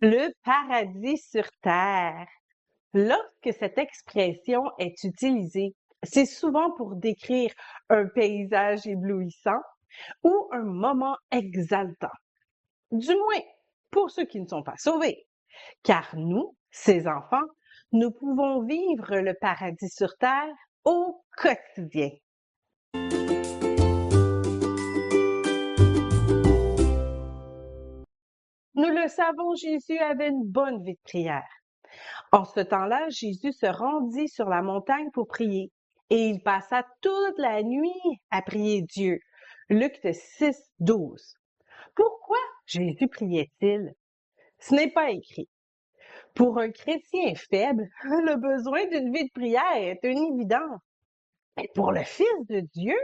Le paradis sur terre. Lorsque cette expression est utilisée, c'est souvent pour décrire un paysage éblouissant ou un moment exaltant. Du moins, pour ceux qui ne sont pas sauvés. Car nous, ces enfants, nous pouvons vivre le paradis sur terre au quotidien. Le savons, Jésus avait une bonne vie de prière. En ce temps-là, Jésus se rendit sur la montagne pour prier et il passa toute la nuit à prier Dieu. Luc 6, 12. Pourquoi Jésus priait-il? Ce n'est pas écrit. Pour un chrétien faible, le besoin d'une vie de prière est une évidence. Mais pour le Fils de Dieu,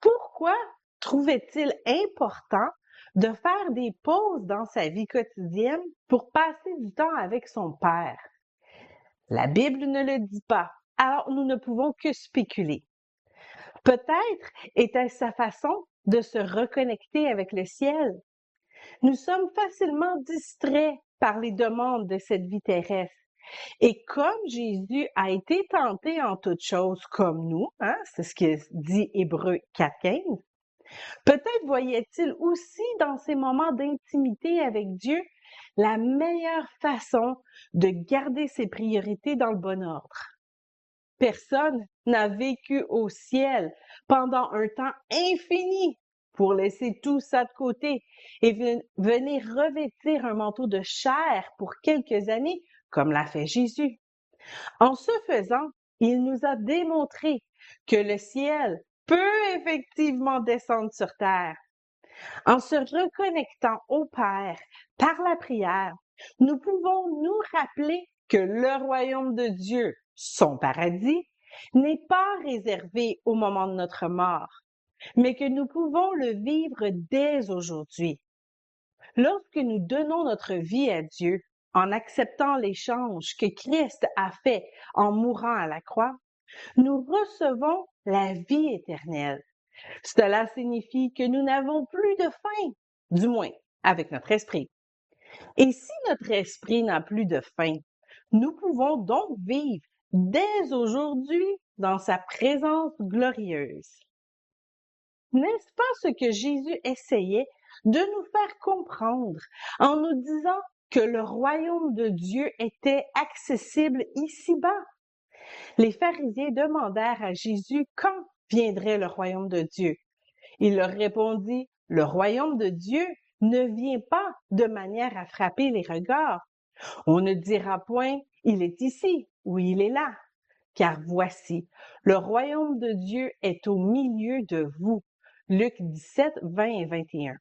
pourquoi trouvait-il important de faire des pauses dans sa vie quotidienne pour passer du temps avec son Père. La Bible ne le dit pas, alors nous ne pouvons que spéculer. Peut-être était-ce sa façon de se reconnecter avec le ciel. Nous sommes facilement distraits par les demandes de cette vie terrestre. Et comme Jésus a été tenté en toutes choses comme nous, hein, c'est ce que dit Hébreu 4.15, Peut-être voyait-il aussi dans ces moments d'intimité avec Dieu la meilleure façon de garder ses priorités dans le bon ordre. Personne n'a vécu au ciel pendant un temps infini pour laisser tout ça de côté et venir revêtir un manteau de chair pour quelques années, comme l'a fait Jésus. En ce faisant, il nous a démontré que le ciel peut effectivement descendre sur terre. En se reconnectant au Père par la prière, nous pouvons nous rappeler que le royaume de Dieu, son paradis, n'est pas réservé au moment de notre mort, mais que nous pouvons le vivre dès aujourd'hui. Lorsque nous donnons notre vie à Dieu, en acceptant l'échange que Christ a fait en mourant à la croix, nous recevons la vie éternelle. Cela signifie que nous n'avons plus de faim, du moins avec notre esprit. Et si notre esprit n'a plus de faim, nous pouvons donc vivre dès aujourd'hui dans sa présence glorieuse. N'est-ce pas ce que Jésus essayait de nous faire comprendre en nous disant que le royaume de Dieu était accessible ici-bas? Les pharisiens demandèrent à Jésus quand viendrait le royaume de Dieu. Il leur répondit, le royaume de Dieu ne vient pas de manière à frapper les regards. On ne dira point, il est ici ou il est là. Car voici, le royaume de Dieu est au milieu de vous. Luc 17, 20 et 21.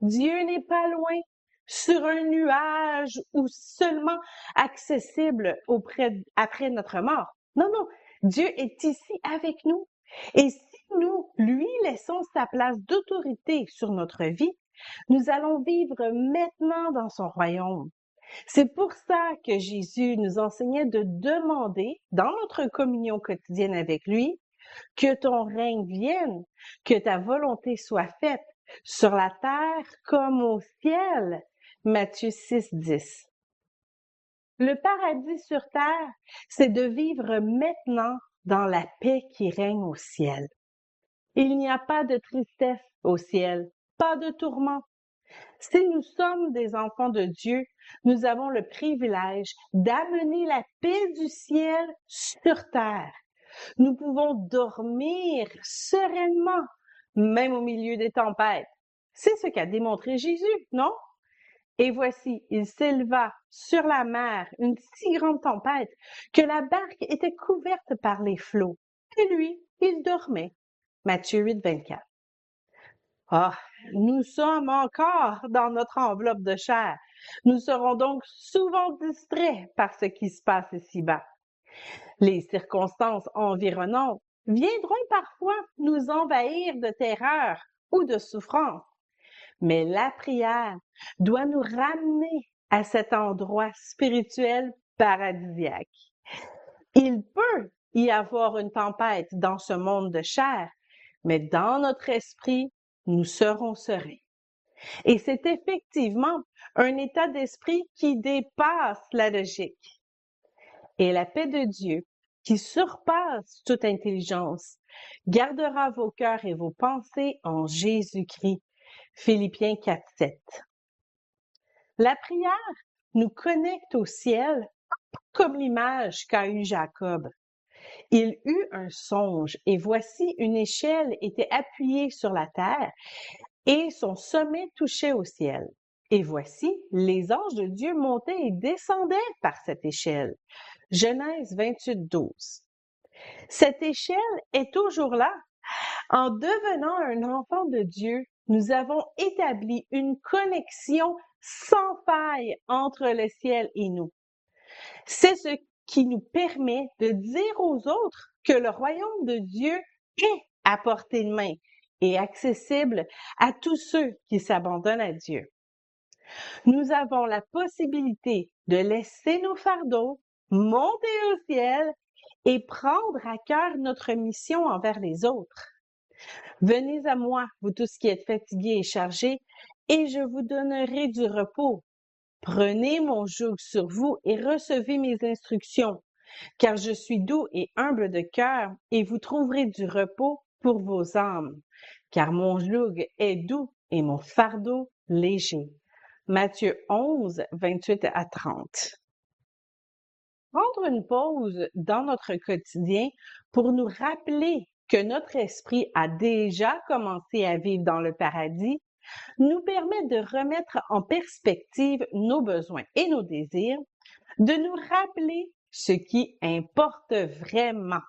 Dieu n'est pas loin, sur un nuage ou seulement accessible auprès, après notre mort. Non, non, Dieu est ici avec nous. Et si nous lui laissons sa place d'autorité sur notre vie, nous allons vivre maintenant dans son royaume. C'est pour ça que Jésus nous enseignait de demander dans notre communion quotidienne avec lui que ton règne vienne, que ta volonté soit faite sur la terre comme au ciel. Matthieu 6, 10. Le paradis sur terre, c'est de vivre maintenant dans la paix qui règne au ciel. Il n'y a pas de tristesse au ciel, pas de tourment. Si nous sommes des enfants de Dieu, nous avons le privilège d'amener la paix du ciel sur terre. Nous pouvons dormir sereinement, même au milieu des tempêtes. C'est ce qu'a démontré Jésus, non? Et voici, il s'éleva sur la mer une si grande tempête que la barque était couverte par les flots. Et lui, il dormait. Matthieu 8, 24. Ah, nous sommes encore dans notre enveloppe de chair. Nous serons donc souvent distraits par ce qui se passe ici-bas. Les circonstances environnantes viendront parfois nous envahir de terreur ou de souffrance. Mais la prière doit nous ramener à cet endroit spirituel paradisiaque. Il peut y avoir une tempête dans ce monde de chair, mais dans notre esprit, nous serons sereins. Et c'est effectivement un état d'esprit qui dépasse la logique. Et la paix de Dieu, qui surpasse toute intelligence, gardera vos cœurs et vos pensées en Jésus-Christ. Philippiens 4, 7. La prière nous connecte au ciel comme l'image qu'a eue Jacob. Il eut un songe, et voici une échelle était appuyée sur la terre, et son sommet touchait au ciel. Et voici, les anges de Dieu montaient et descendaient par cette échelle. Genèse 28, 12. Cette échelle est toujours là. En devenant un enfant de Dieu, nous avons établi une connexion sans faille entre le ciel et nous. C'est ce qui nous permet de dire aux autres que le royaume de Dieu est à portée de main et accessible à tous ceux qui s'abandonnent à Dieu. Nous avons la possibilité de laisser nos fardeaux monter au ciel et prendre à cœur notre mission envers les autres. Venez à moi, vous tous qui êtes fatigués et chargés, et je vous donnerai du repos. Prenez mon joug sur vous et recevez mes instructions, car je suis doux et humble de cœur, et vous trouverez du repos pour vos âmes, car mon joug est doux et mon fardeau léger. Matthieu 11, 28 à 30. Prendre une pause dans notre quotidien pour nous rappeler que notre esprit a déjà commencé à vivre dans le paradis nous permet de remettre en perspective nos besoins et nos désirs, de nous rappeler ce qui importe vraiment.